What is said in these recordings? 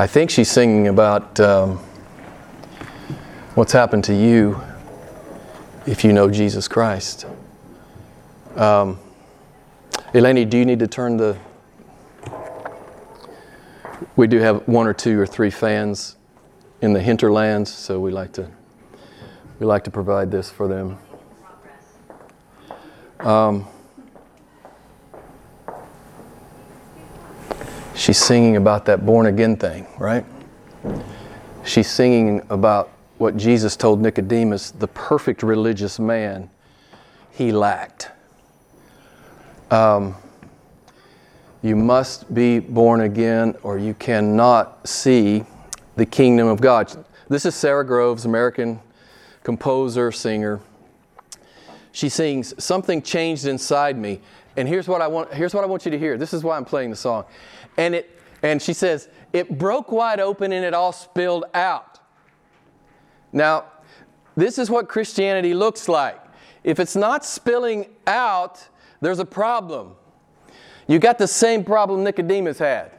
I think she's singing about um, what's happened to you if you know Jesus Christ. Um, Eleni, do you need to turn the. We do have one or two or three fans in the hinterlands, so we like to we like to provide this for them. Um, she's singing about that born again thing, right? She's singing about what Jesus told Nicodemus, the perfect religious man, he lacked. Um, you must be born again, or you cannot see the kingdom of God. This is Sara Groves, American composer, singer. She sings, Something changed inside me. And here's what I want, here's what I want you to hear. This is why I'm playing the song. And it and she says, it broke wide open and it all spilled out. Now, this is what Christianity looks like. If it's not spilling out, there's a problem. You got the same problem Nicodemus had.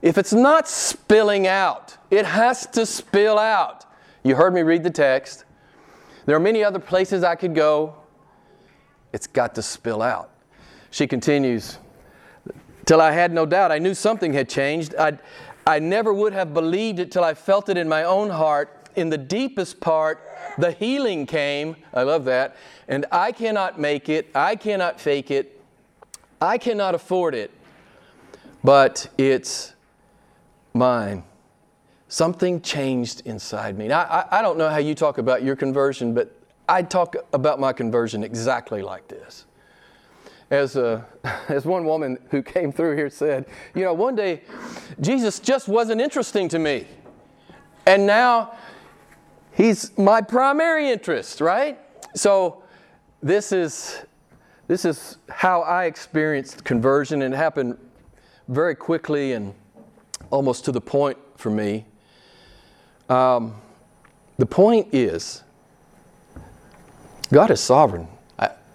If it's not spilling out, it has to spill out. You heard me read the text. There are many other places I could go. It's got to spill out. She continues, till I had no doubt. I knew something had changed. I, I never would have believed it till I felt it in my own heart. In the deepest part, the healing came. I love that. And I cannot make it, I cannot fake it, I cannot afford it, but it's mine. Something changed inside me. Now, I, I don't know how you talk about your conversion, but I talk about my conversion exactly like this as, a, as one woman who came through here said, you know, one day Jesus just wasn't interesting to me. And now he's my primary interest, right? So this is, this is how I experienced conversion, and it happened very quickly and almost to the point for me. Um, the point is, God is sovereign.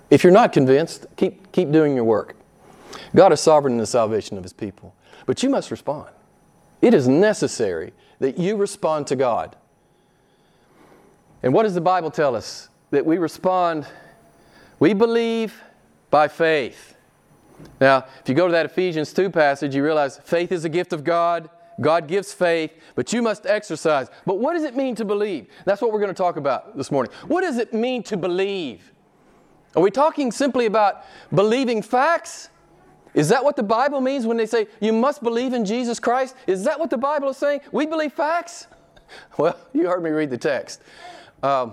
If you're not convinced, keep, keep doing your work. God is sovereign in the salvation of His people, but you must respond. It is necessary that you respond to God. And what does the Bible tell us? That we respond, we believe by faith. Now, if you go to that Ephesians 2 passage, you realize faith is a gift of God. God gives faith, but you must exercise. But what does it mean to believe? That's what we're going to talk about this morning. What does it mean to believe? Are we talking simply about believing facts? Is that what the Bible means when they say you must believe in Jesus Christ? Is that what the Bible is saying? We believe facts? Well, you heard me read the text. Um,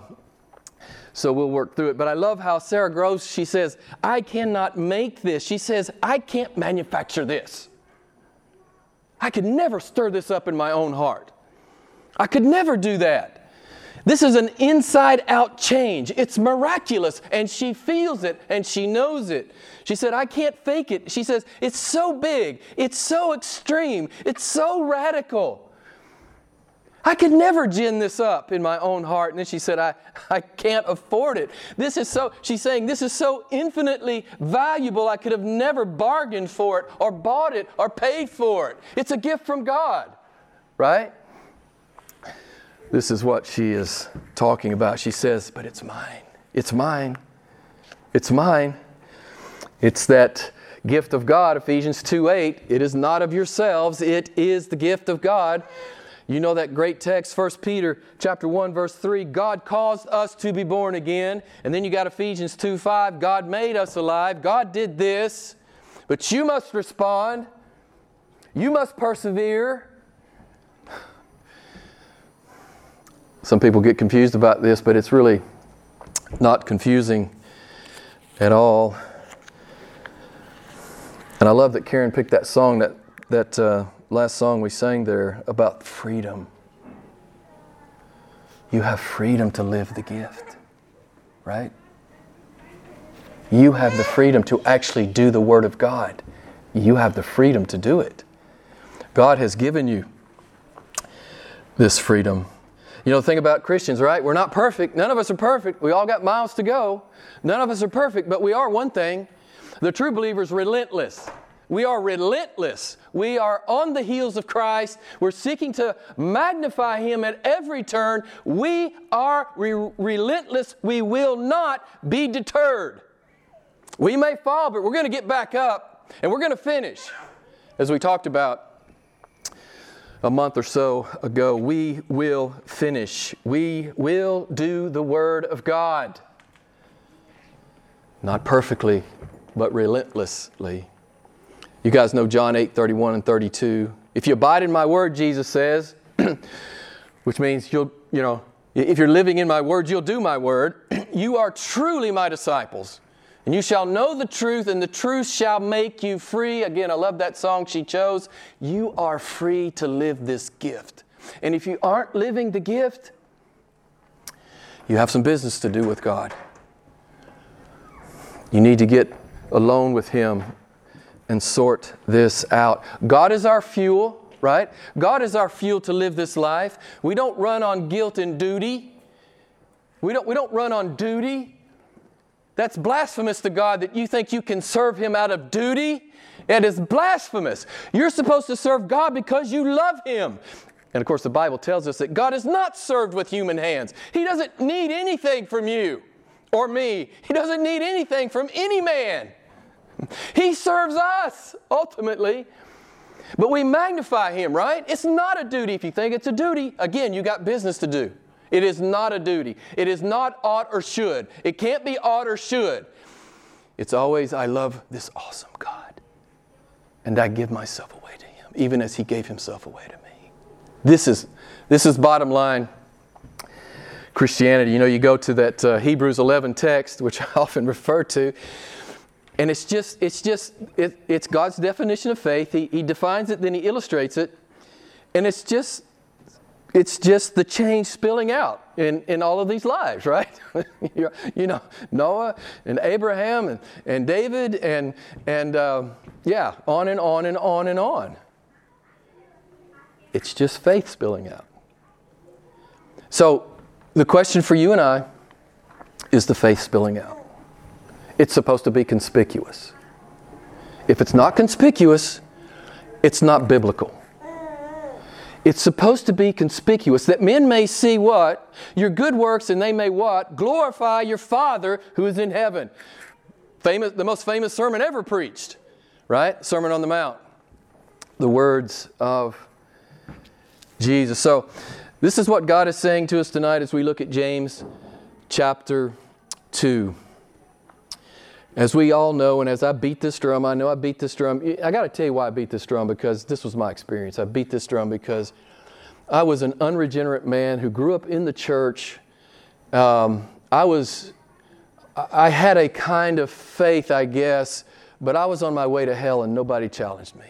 so we'll work through it. But I love how Sara Groves, she says, I cannot make this. She says, I can't manufacture this. I could never stir this up in my own heart. I could never do that. This is an inside out change. It's miraculous, and she feels it and she knows it. She said, I can't fake it. She says, It's so big, it's so extreme, it's so radical. I could never gin this up in my own heart. And then she said, I, I can't afford it. This is so, she's saying, this is so infinitely valuable, I could have never bargained for it or bought it or paid for it. It's a gift from God, right? This is what she is talking about. She says, But it's mine. It's mine. It's mine. It's that gift of God, Ephesians 2 8. It is not of yourselves, it is the gift of God. You know that great text, 1 Peter chapter 1, verse 3. God caused us to be born again. And then you got Ephesians 2 5. God made us alive. God did this. But you must respond. You must persevere. Some people get confused about this, but it's really not confusing at all. And I love that Karen picked that song, that, that uh, last song we sang there about freedom. You have freedom to live the gift, right? You have the freedom to actually do the Word of God. You have the freedom to do it. God has given you this freedom. You know, the thing about Christians, right? We're not perfect. None of us are perfect. We all got miles to go. None of us are perfect, but we are one thing. The true believer is relentless. We are relentless. We are on the heels of Christ. We're seeking to magnify Him at every turn. We are re- relentless. We will not be deterred. We may fall, but we're going to get back up and we're going to finish. As we talked about a month or so ago, we will finish. We will do the Word of God. Not perfectly, but relentlessly. You guys know John 8 31 and 32. If you abide in my Word, Jesus says, which means you'll, you know, if you're living in my Word, you'll do my Word. you are truly my disciples. And you shall know the truth, and the truth shall make you free. Again, I love that song she chose. You are free to live this gift. And if you aren't living the gift, you have some business to do with God. You need to get alone with Him and sort this out. God is our fuel, right? God is our fuel to live this life. We don't run on guilt and duty. We don't, we don't run on duty. That's blasphemous to God that you think you can serve Him out of duty. It is blasphemous. You're supposed to serve God because you love Him. And of course, the Bible tells us that God is not served with human hands. He doesn't need anything from you or me, He doesn't need anything from any man. He serves us ultimately. But we magnify Him, right? It's not a duty. If you think it's a duty, again, you got business to do. It is not a duty. It is not ought or should. It can't be ought or should. It's always, I love this awesome God. And I give myself away to Him, even as He gave Himself away to me. This is, this is bottom line Christianity. You know, you go to that uh, Hebrews 11 text, which I often refer to, and it's just, it's just, it, it's God's definition of faith. He, he defines it, then He illustrates it. And it's just it's just the change spilling out in, in all of these lives, right? you know, Noah and Abraham and, and David and, and uh, yeah, on and on and on and on. It's just faith spilling out. So, the question for you and I is the faith spilling out? It's supposed to be conspicuous. If it's not conspicuous, it's not biblical. It's supposed to be conspicuous that men may see what? Your good works, and they may what? Glorify your Father who is in heaven. Famous, the most famous sermon ever preached, right? Sermon on the Mount. The words of Jesus. So, this is what God is saying to us tonight as we look at James chapter 2. As we all know, and as I beat this drum, I know I beat this drum. I got to tell you why I beat this drum because this was my experience. I beat this drum because I was an unregenerate man who grew up in the church. Um, I was, I had a kind of faith, I guess, but I was on my way to hell and nobody challenged me.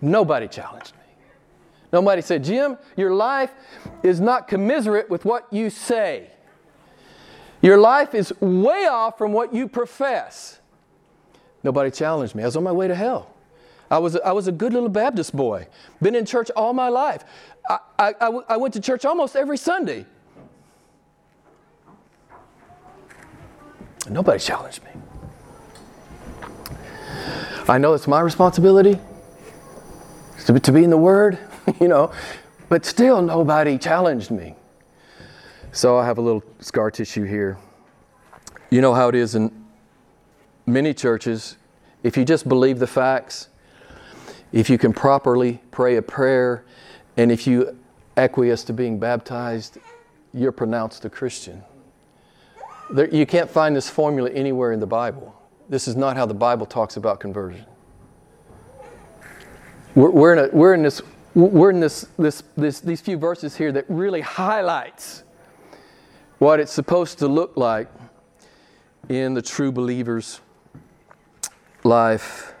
Nobody challenged me. Nobody said, Jim, your life is not commiserate with what you say. Your life is way off from what you profess. Nobody challenged me. I was on my way to hell. I was, I was a good little Baptist boy, been in church all my life. I, I, I, I went to church almost every Sunday. Nobody challenged me. I know it's my responsibility to be, to be in the Word, you know, but still nobody challenged me. So I have a little scar tissue here. You know how it is in many churches. If you just believe the facts, if you can properly pray a prayer, and if you acquiesce to being baptized, you're pronounced a Christian. There, you can't find this formula anywhere in the Bible. This is not how the Bible talks about conversion. We're, we're in, a, we're in, this, we're in this, this, this, these few verses here that really highlights what it's supposed to look like in the true believer's life.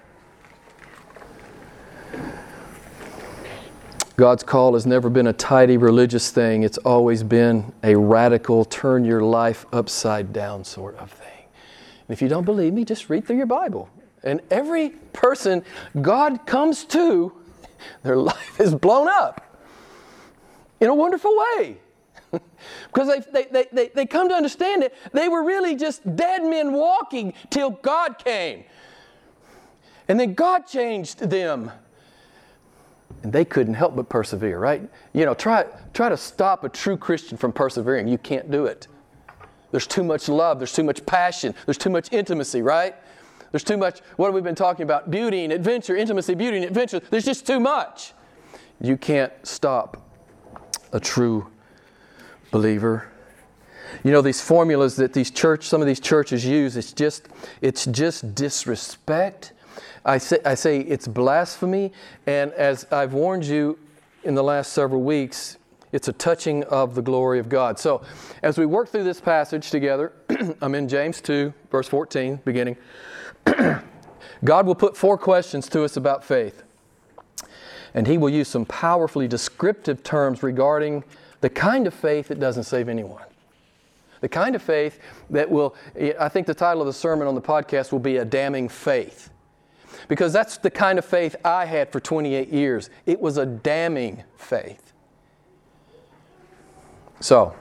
God's call has never been a tidy religious thing. It's always been a radical, turn your life upside down sort of thing. And if you don't believe me, just read through your Bible. And every person God comes to, their life is blown up in a wonderful way. Because they, they, they, they, come to understand it. They were really just dead men walking till God came. And then God changed them. And they couldn't help but persevere, right? You know, try, try to stop a true Christian from persevering. You can't do it. There's too much love, there's too much passion, there's too much intimacy, right? There's too much, what have we been talking about? Beauty and adventure, intimacy, beauty and adventure. There's just too much. You can't stop a true believer. You know, these formulas that these church, some of these churches use, it's just, it's just disrespect. I say, I say it's blasphemy. And as I've warned you in the last several weeks, it's a touching of the glory of God. So, as we work through this passage together, I'm in James 2, verse 14, beginning. God will put four questions to us about faith. And He will use some powerfully descriptive terms regarding the kind of faith that doesn't save anyone. The kind of faith that will, I think the title of the sermon on the podcast will be A Damning Faith. Because that's the kind of faith I had for 28 years. It was a damning faith. So,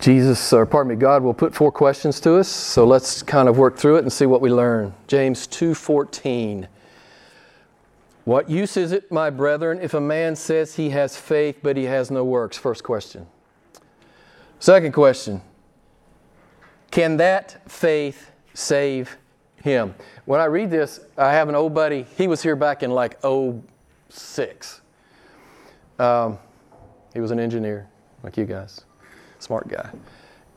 Jesus, or pardon me, God will put four questions to us. So let's kind of work through it and see what we learn. James 2:14. What use is it, my brethren, if a man says he has faith but he has no works? First question. Second question. Can that faith save him? When I read this, I have an old buddy. He was here back in like 06. Um, he was an engineer, like you guys smart guy.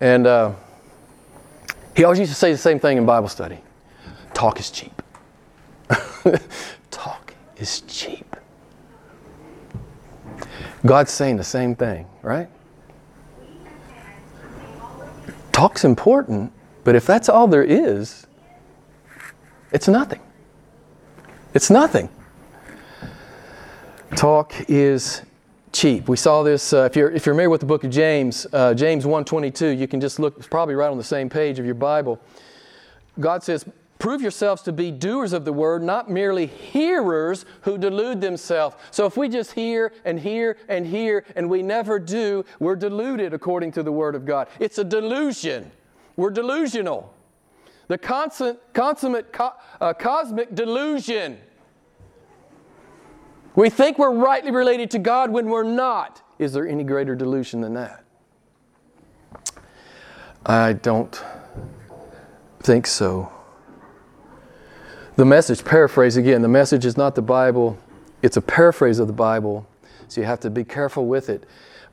And uh, he always used to say the same thing in Bible study talk is cheap. talk is cheap. God's saying the same thing, right? Talk's important, but if that's all there is, it's nothing. It's nothing. Talk is cheap. We saw this, uh, if, you're, if you're familiar with the book of James, uh, James 1.22, you can just look, it's probably right on the same page of your Bible. God says, prove yourselves to be doers of the word, not merely hearers who delude themselves. So if we just hear and hear and hear and we never do, we're deluded according to the word of God. It's a delusion. We're delusional. The constant, consummate co- uh, cosmic delusion. We think we're rightly related to God when we're not. Is there any greater delusion than that? I don't think so. The message, paraphrase again, the message is not the Bible, it's a paraphrase of the Bible, so you have to be careful with it.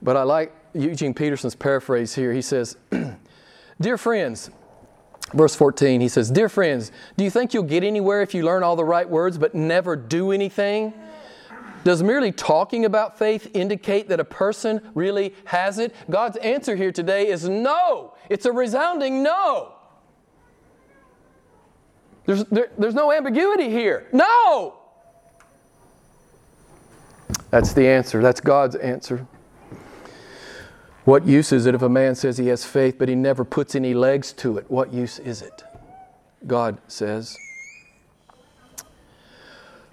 But I like Eugene Peterson's paraphrase here. He says, Dear friends, verse 14, he says, Dear friends, do you think you'll get anywhere if you learn all the right words but never do anything? Does merely talking about faith indicate that a person really has it? God's answer here today is no. It's a resounding no. There's, there, there's no ambiguity here. No! That's the answer. That's God's answer. What use is it if a man says he has faith but he never puts any legs to it? What use is it? God says.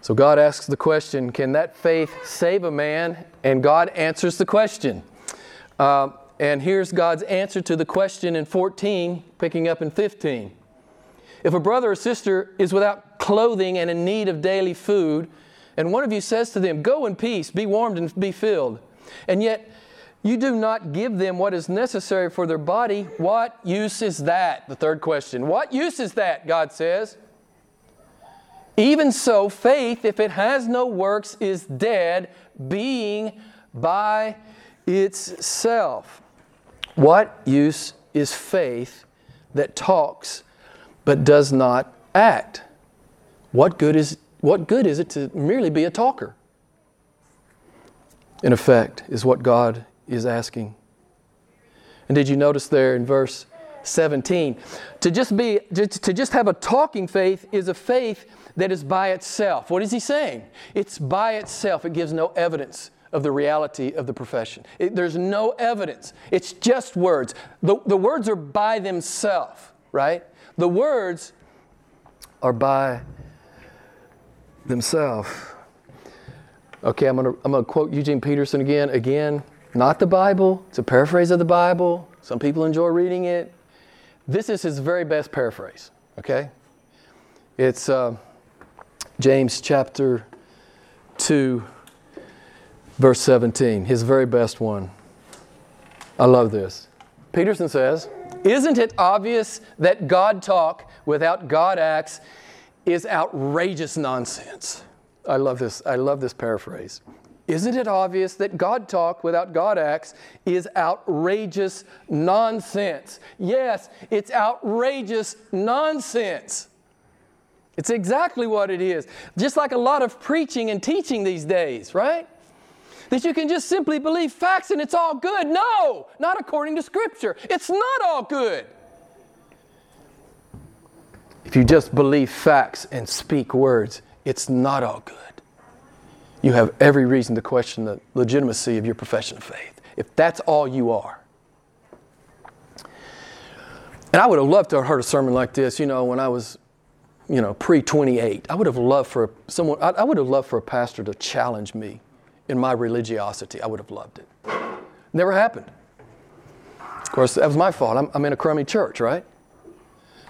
So God asks the question Can that faith save a man? And God answers the question. Uh, and here's God's answer to the question in 14, picking up in 15. If a brother or sister is without clothing and in need of daily food, and one of you says to them, Go in peace, be warmed and be filled, and yet you do not give them what is necessary for their body, what use is that? The third question. What use is that, God says? Even so, faith, if it has no works, is dead, being by itself. What use is faith that talks but does not act? What good is, what good is it to merely be a talker? In effect, is what God is asking. And did you notice there in verse 17? To just be to just have a talking faith is a faith that is by itself. What is he saying? It's by itself. It gives no evidence of the reality of the profession. It, there's no evidence. It's just words. The, the words are by themselves, right? The words are by themselves. Okay, I'm going to quote Eugene Peterson again. Again, not the Bible. It's a paraphrase of the Bible. Some people enjoy reading it. This is his very best paraphrase, okay? It's uh, James chapter 2, verse 17, his very best one. I love this. Peterson says, Isn't it obvious that God talk without God acts is outrageous nonsense? I love this. I love this paraphrase. Isn't it obvious that God talk without God acts is outrageous nonsense? Yes, it's outrageous nonsense. It's exactly what it is. Just like a lot of preaching and teaching these days, right? That you can just simply believe facts and it's all good. No, not according to Scripture. It's not all good. If you just believe facts and speak words, it's not all good you have every reason to question the legitimacy of your profession of faith, if that's all you are. And I would have loved to have heard a sermon like this, you know, when I was, you know, pre 28. I would have loved for someone, I would have loved for a pastor to challenge me in my religiosity. I would have loved it. Never happened. Of course, that was my fault. I'm, I'm in a crummy church, right?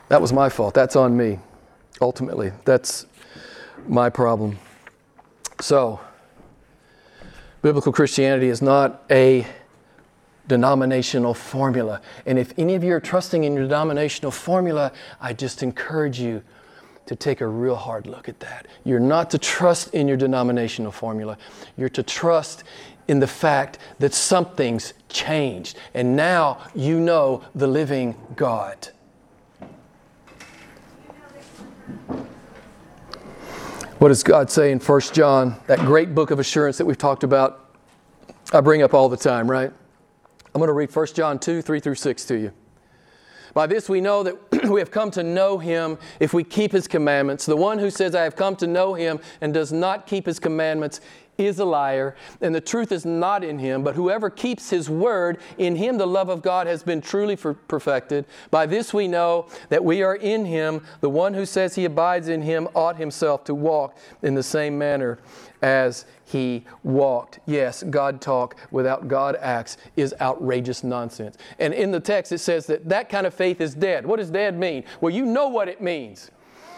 That was my fault. That's on me, ultimately. That's my problem. So, biblical Christianity is not a denominational formula. And if any of you are trusting in your denominational formula, I just encourage you to take a real hard look at that. You're not to trust in your denominational formula, you're to trust in the fact that something's changed. And now you know the living God. What does God say in 1 John, that great book of assurance that we've talked about? I bring up all the time, right? I'm going to read 1 John 2, 3 through 6 to you. By this we know that we have come to know him if we keep his commandments. The one who says, I have come to know him and does not keep his commandments is a liar, and the truth is not in him. But whoever keeps his word, in him the love of God has been truly perfected. By this we know that we are in him. The one who says he abides in him ought himself to walk in the same manner as he walked. Yes, God talk without God acts is outrageous nonsense. And in the text it says that that kind of faith is dead. What does dead mean? Well, you know what it means.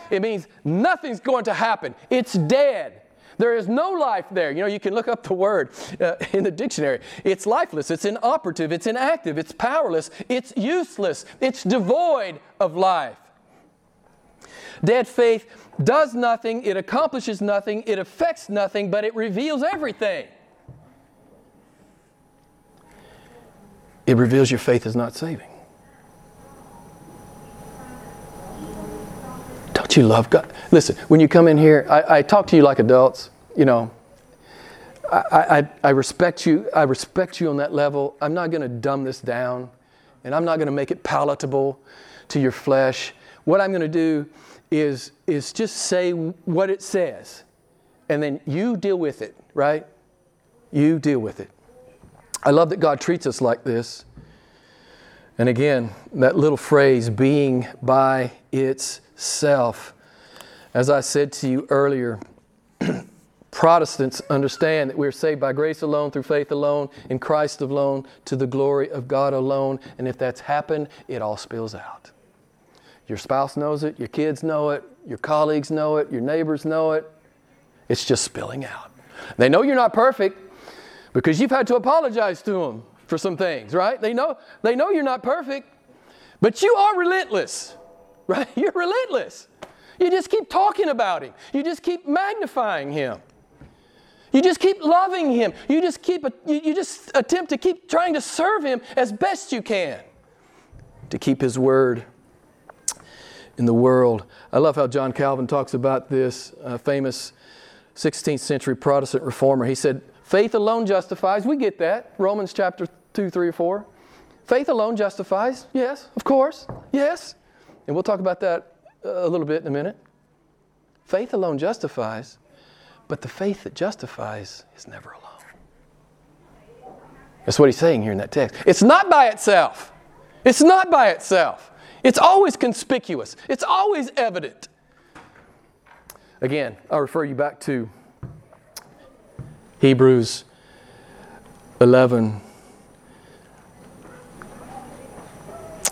It means nothing's going to happen. It's dead. There is no life there. You know, you can look up the word uh, in the dictionary. It's lifeless, it's inoperative, it's inactive, it's powerless, it's useless, it's devoid of life. Dead faith does nothing, it accomplishes nothing, it affects nothing, but it reveals everything. It reveals your faith is not saving. You love God? Listen, when you come in here, I, I talk to you like adults. You know, I, I, I respect you. I respect you on that level. I'm not going to dumb this down, and I'm not going to make it palatable to your flesh. What I'm going to do is, is just say what it says, and then you deal with it, right? You deal with it. I love that God treats us like this. And again, that little phrase, being by itself. As I said to you earlier, Protestants understand that we're saved by grace alone, through faith alone, in Christ alone, to the glory of God alone. And if that's happened, it all spills out. Your spouse knows it, your kids know it, your colleagues know it, your neighbors know it. It's just spilling out. They know you're not perfect because you've had to apologize to them for some things, right? They know, they know you're not perfect, but you are relentless, right? You're relentless. You just keep talking about him. You just keep magnifying him. You just keep loving him. You just keep you, just attempt to keep trying to serve him as best you can. To keep his word in the world. I love how John Calvin talks about this uh, famous 16th century Protestant reformer. He said, Faith alone justifies. We get that. Romans chapter 2, 3, or 4. Faith alone justifies. Yes, of course. Yes. And we'll talk about that uh, a little bit in a minute. Faith alone justifies, but the faith that justifies is never alone. That's what he's saying here in that text. It's not by itself. It's not by itself. It's always conspicuous, it's always evident. Again, I'll refer you back to Hebrews 11,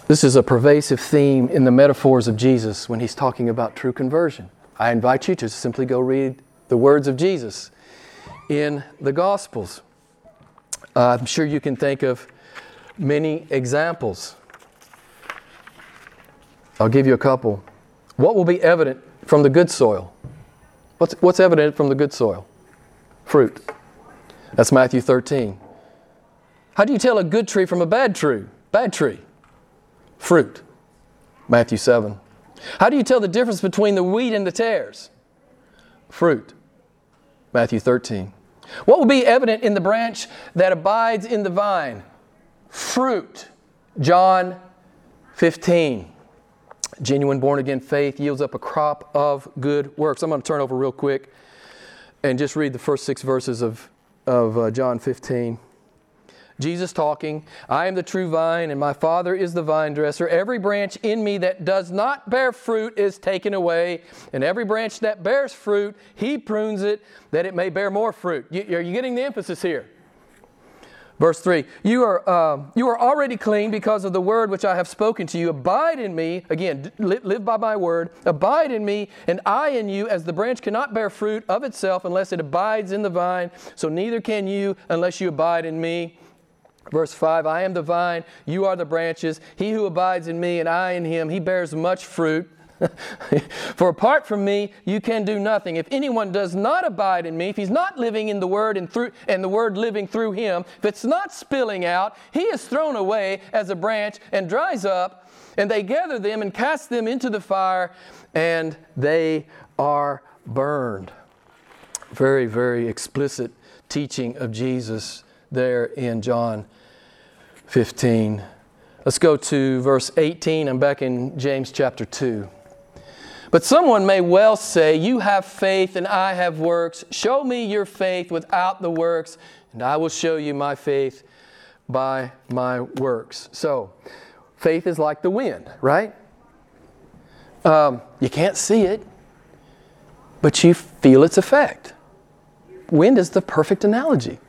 This is a pervasive theme in the metaphors of Jesus when he's talking about true conversion. I invite you to simply go read the words of Jesus in the Gospels. Uh, I'm sure you can think of many examples. I'll give you a couple. What will be evident from the good soil? What's, what's evident from the good soil? Fruit. That's Matthew 13. How do you tell a good tree from a bad tree? Bad tree. Fruit. Matthew 7. How do you tell the difference between the wheat and the tares? Fruit. Matthew 13. What will be evident in the branch that abides in the vine? Fruit. John 15. Genuine born again faith yields up a crop of good works. I'm going to turn over real quick and just read the first six verses of, of uh, John 15. Jesus talking, I am the true vine, and my Father is the vine dresser. Every branch in me that does not bear fruit is taken away, and every branch that bears fruit, he prunes it that it may bear more fruit. You, are you getting the emphasis here? Verse 3 You are, uh, you are already clean because of the word which I have spoken to you. Abide in me, again, live, live by my word. Abide in me, and I in you, as the branch cannot bear fruit of itself unless it abides in the vine, so neither can you unless you abide in me. Verse 5 I am the vine, you are the branches. He who abides in me and I in him, he bears much fruit. For apart from me, you can do nothing. If anyone does not abide in me, if he's not living in the word and through and the word living through him, if it's not spilling out, he is thrown away as a branch and dries up, and they gather them and cast them into the fire, and they are burned. Very, very explicit teaching of Jesus there in John 15. Let's go to verse 18. I'm back in James chapter 2. But someone may well say, You have faith and I have works. Show me your faith without the works, and I will show you my faith by my works. So, faith is like the wind, right? Um, you can't see it, but you feel its effect. Wind is the perfect analogy.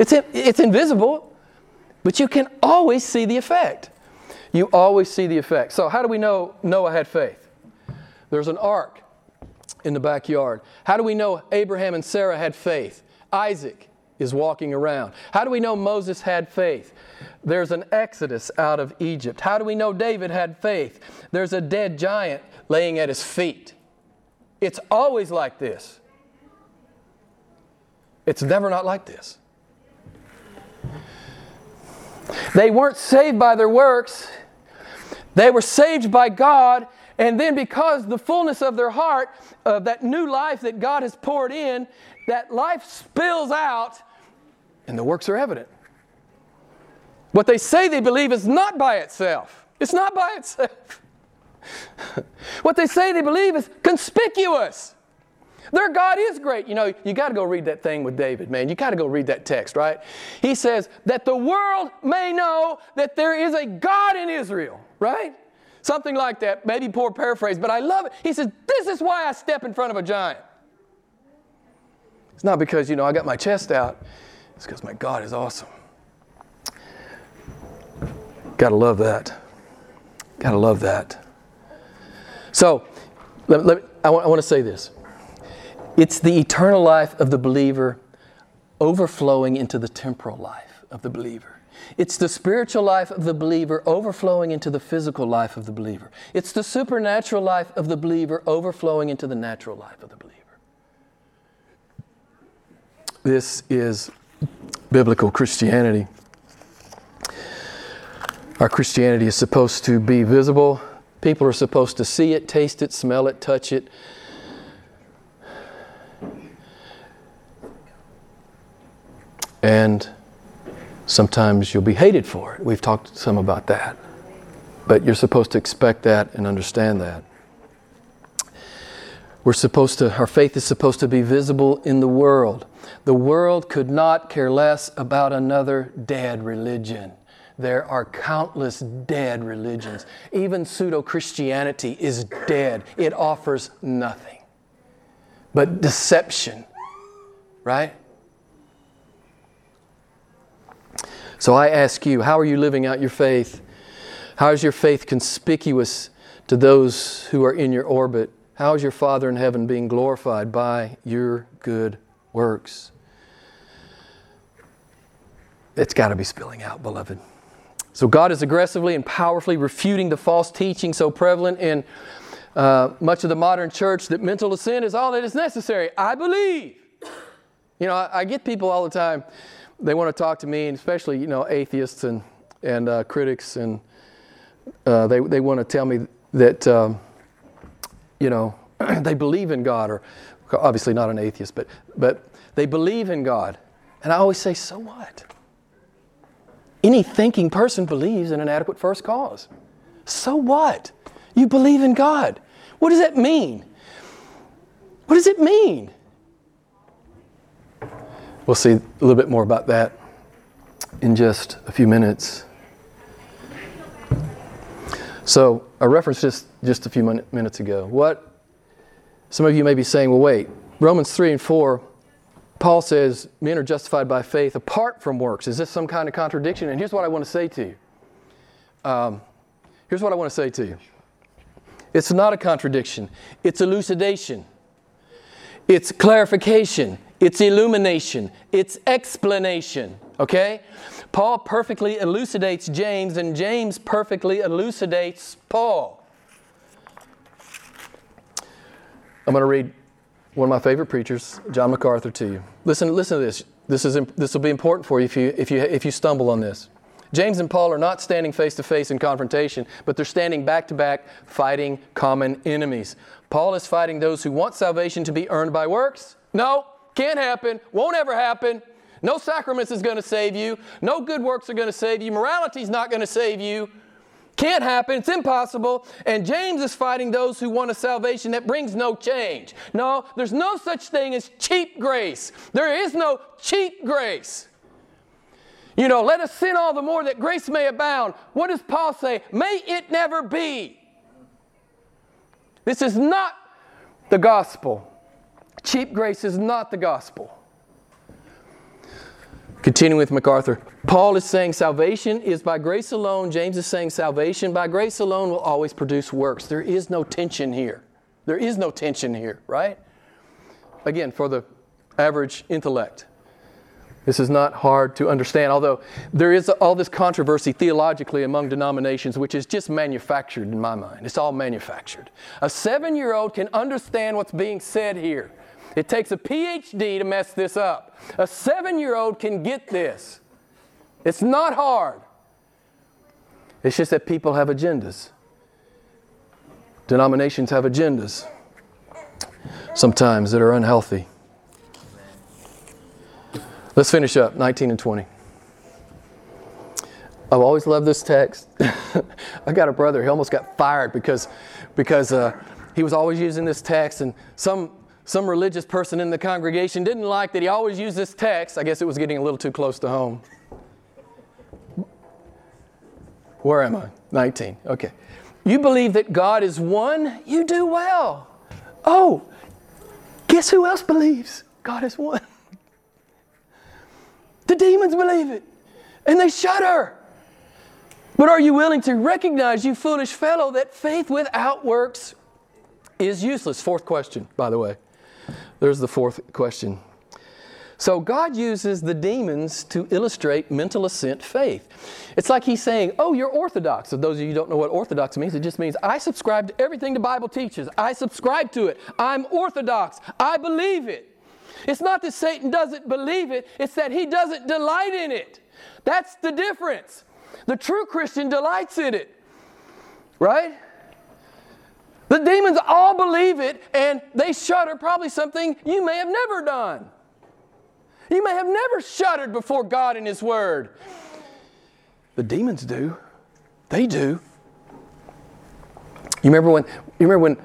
It's, it's invisible, but you can always see the effect. You always see the effect. So, how do we know Noah had faith? There's an ark in the backyard. How do we know Abraham and Sarah had faith? Isaac is walking around. How do we know Moses had faith? There's an exodus out of Egypt. How do we know David had faith? There's a dead giant laying at his feet. It's always like this. It's never not like this. They weren't saved by their works, they were saved by God. And then, because the fullness of their heart, uh, that new life that God has poured in, that life spills out, and the works are evident. What they say they believe is not by itself. It's not by itself. what they say they believe is conspicuous. Their God is great. You know, you got to go read that thing with David, man. You got to go read that text, right? He says, that the world may know that there is a God in Israel, right? Something like that. Maybe poor paraphrase, but I love it. He says, This is why I step in front of a giant. It's not because, you know, I got my chest out, it's because my God is awesome. Gotta love that. Gotta love that. So, let, let, I, want, I want to say this. It's the eternal life of the believer overflowing into the temporal life of the believer. It's the spiritual life of the believer overflowing into the physical life of the believer. It's the supernatural life of the believer overflowing into the natural life of the believer. This is biblical Christianity. Our Christianity is supposed to be visible. People are supposed to see it, taste it, smell it, touch it, And sometimes you'll be hated for it. We've talked some about that. But you're supposed to expect that and understand that. We're supposed to, our faith is supposed to be visible in the world. The world could not care less about another dead religion. There are countless dead religions. Even pseudo Christianity is dead, it offers nothing but deception, right? So I ask you, how are you living out your faith? How is your faith conspicuous to those who are in your orbit? How is your Father in heaven being glorified by your good works? It's got to be spilling out, beloved. So God is aggressively and powerfully refuting the false teaching so prevalent in uh, much of the modern church that mental assent is all that is necessary. I believe. You know, I, I get people all the time. They want to talk to me, and especially you know atheists and and uh, critics, and uh, they they want to tell me that um, you know they believe in God, or obviously not an atheist, but but they believe in God, and I always say, so what? Any thinking person believes in an adequate first cause. So what? You believe in God. What does that mean? What does it mean? We'll see a little bit more about that in just a few minutes. So, I referenced this just a few minutes ago. What some of you may be saying, well, wait, Romans 3 and 4 Paul says men are justified by faith apart from works. Is this some kind of contradiction? And here's what I want to say to you. Um, here's what I want to say to you. It's not a contradiction, it's elucidation, it's clarification, it's illumination, it's explanation. Okay? Paul perfectly elucidates James, and James perfectly elucidates Paul. I'm going to read one of my favorite preachers, John MacArthur, to you. Listen, listen to this. This, is, this will be important for you if, you if you if you stumble on this. James and Paul are not standing face to face in confrontation, but they're standing back to back fighting common enemies. Paul is fighting those who want salvation to be earned by works. No, can't happen, won't ever happen. No sacraments is going to save you. No good works are going to save you. Morality is not going to save you. Can't happen. It's impossible. And James is fighting those who want a salvation that brings no change. No, there's no such thing as cheap grace. There is no cheap grace. You know, let us sin all the more that grace may abound. What does Paul say? May it never be. This is not the gospel. Cheap grace is not the gospel. Continuing with MacArthur, Paul is saying salvation is by grace alone. James is saying salvation by grace alone will always produce works. There is no tension here. There is no tension here, right? Again, for the average intellect, this is not hard to understand, although there is all this controversy theologically among denominations, which is just manufactured in my mind. It's all manufactured. A seven year old can understand what's being said here. It takes a PhD to mess this up. A seven year old can get this. It's not hard. It's just that people have agendas. Denominations have agendas sometimes that are unhealthy. Let's finish up 19 and 20. I've always loved this text. I got a brother, he almost got fired because, because uh, he was always using this text, and some some religious person in the congregation didn't like that he always used this text. I guess it was getting a little too close to home. Where am I? 19. Okay. You believe that God is one? You do well. Oh, guess who else believes God is one? The demons believe it, and they shudder. But are you willing to recognize, you foolish fellow, that faith without works is useless? Fourth question, by the way. There's the fourth question. So God uses the demons to illustrate mental assent faith. It's like he's saying, Oh, you're orthodox. For those of you who don't know what orthodox means, it just means I subscribe to everything the Bible teaches. I subscribe to it. I'm orthodox. I believe it. It's not that Satan doesn't believe it, it's that he doesn't delight in it. That's the difference. The true Christian delights in it. Right? The demons all believe it and they shudder, probably something you may have never done. You may have never shuddered before God and His Word. The demons do. They do. You remember when you remember when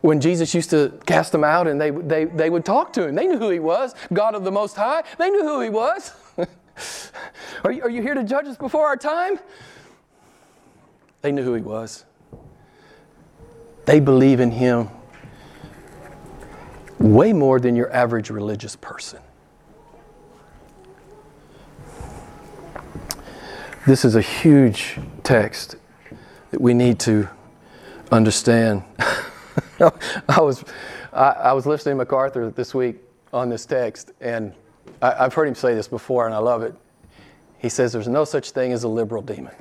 when Jesus used to cast them out and they, they, they would talk to him. They knew who he was, God of the Most High. They knew who he was. are, you, are you here to judge us before our time? They knew who he was. They believe in Him way more than your average religious person. This is a huge text that we need to understand. I was I, I, was listening to MacArthur this week on this text, and I, I've heard him say this before, and I love it. He says, "There's no such thing as a liberal demon.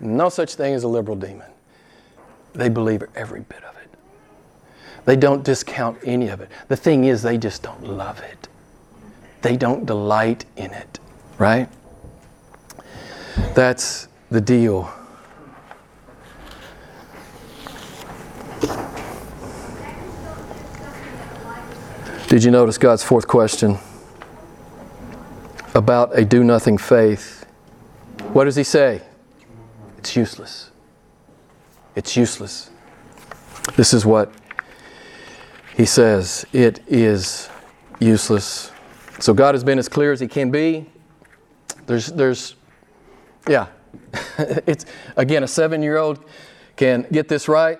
No such thing as a liberal demon. They believe every bit of it. They don't discount any of it. The thing is, they just don't love it. They don't delight in it, right? That's the deal. Did you notice God's fourth question about a do nothing faith? What does He say? It's useless. It's useless. This is what He says it is useless. So God has been as clear as He can be. There's, there's, yeah. it's, again, a seven year old can get this right.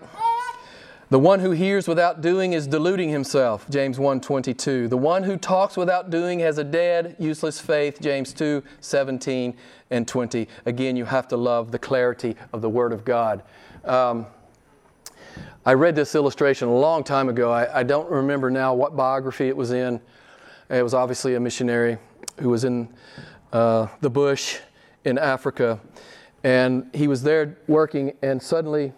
The one who hears without doing is deluding himself, James 1:22. The one who talks without doing has a dead, useless faith, James 2:17 and 20. Again, you have to love the clarity of the Word of God. Um, I read this illustration a long time ago. I, I, don't remember now what biography it was in. It was obviously a missionary who was in uh, the bush in Africa. And he was there working, and suddenly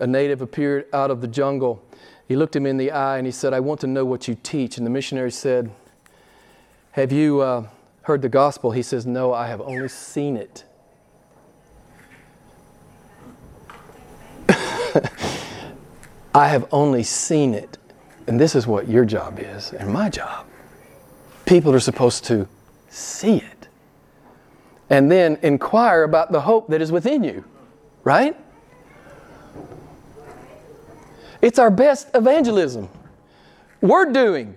a native appeared out of the jungle. He looked him in the eye and he said, I want to know what you teach. And the missionary said, Have you uh, heard the gospel? He says, No, I have only seen it. I have only seen it. And this is what your job is and my job. People are supposed to see it and then inquire about the hope that is within you, right? It's our best evangelism. Word doing.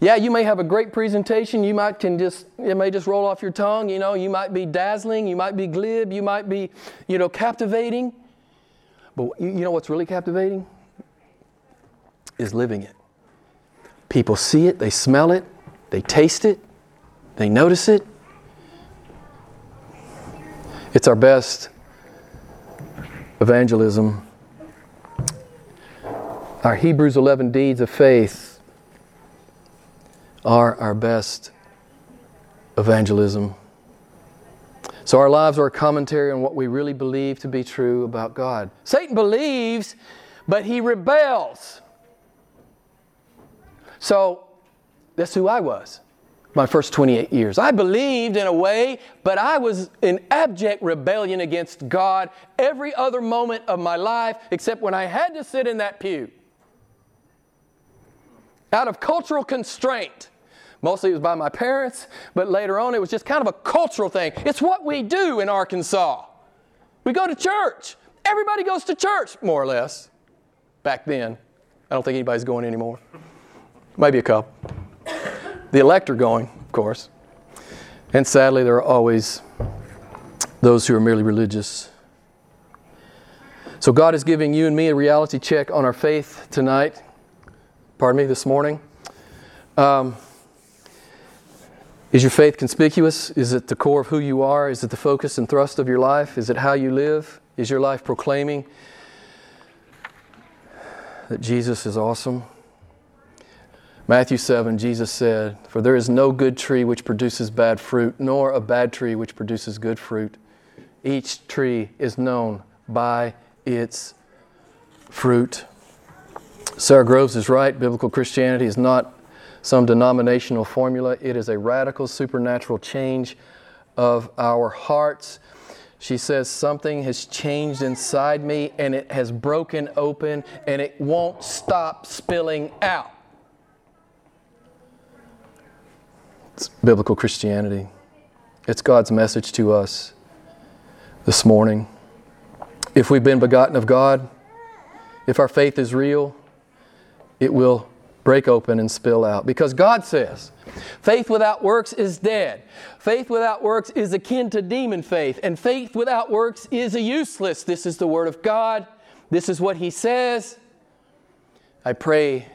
Yeah, you may have a great presentation. You might can just it may just roll off your tongue. You know, you might be dazzling. You might be glib. You might be, you know, captivating. But you know what's really captivating? Is living it. People see it. They smell it. They taste it. They notice it. It's our best evangelism our Hebrews 11 deeds of faith are our best evangelism. So, our lives are a commentary on what we really believe to be true about God. Satan believes, but he rebels. So, that's who I was my first 28 years. I believed in a way, but I was in abject rebellion against God every other moment of my life except when I had to sit in that pew out of cultural constraint. Mostly it was by my parents, but later on it was just kind of a cultural thing. It's what we do in Arkansas. We go to church. Everybody goes to church, more or less. Back then. I don't think anybody's going anymore. Maybe a couple. The elect are going, of course. And sadly, there are always those who are merely religious. So, God is giving you and me a reality check on our faith tonight pardon me, this morning. Um, is your faith conspicuous? Is it the core of who you are? Is it the focus and thrust of your life? Is it how you live? Is your life proclaiming that Jesus is awesome? Matthew 7, Jesus said, For there is no good tree which produces bad fruit, nor a bad tree which produces good fruit. Each tree is known by its fruit. Sara Groves is right. Biblical Christianity is not some denominational formula, it is a radical supernatural change of our hearts. She says, Something has changed inside me and it has broken open and it won't stop spilling out. It's biblical Christianity. It's God's message to us this morning. If we've been begotten of God, if our faith is real, it will break open and spill out. Because God says, faith without works is dead. Faith without works is akin to demon faith, and faith without works is a useless. This is the Word of God. This is what He says. I pray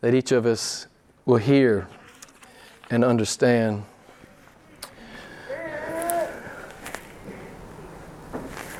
that each of us will hear and understand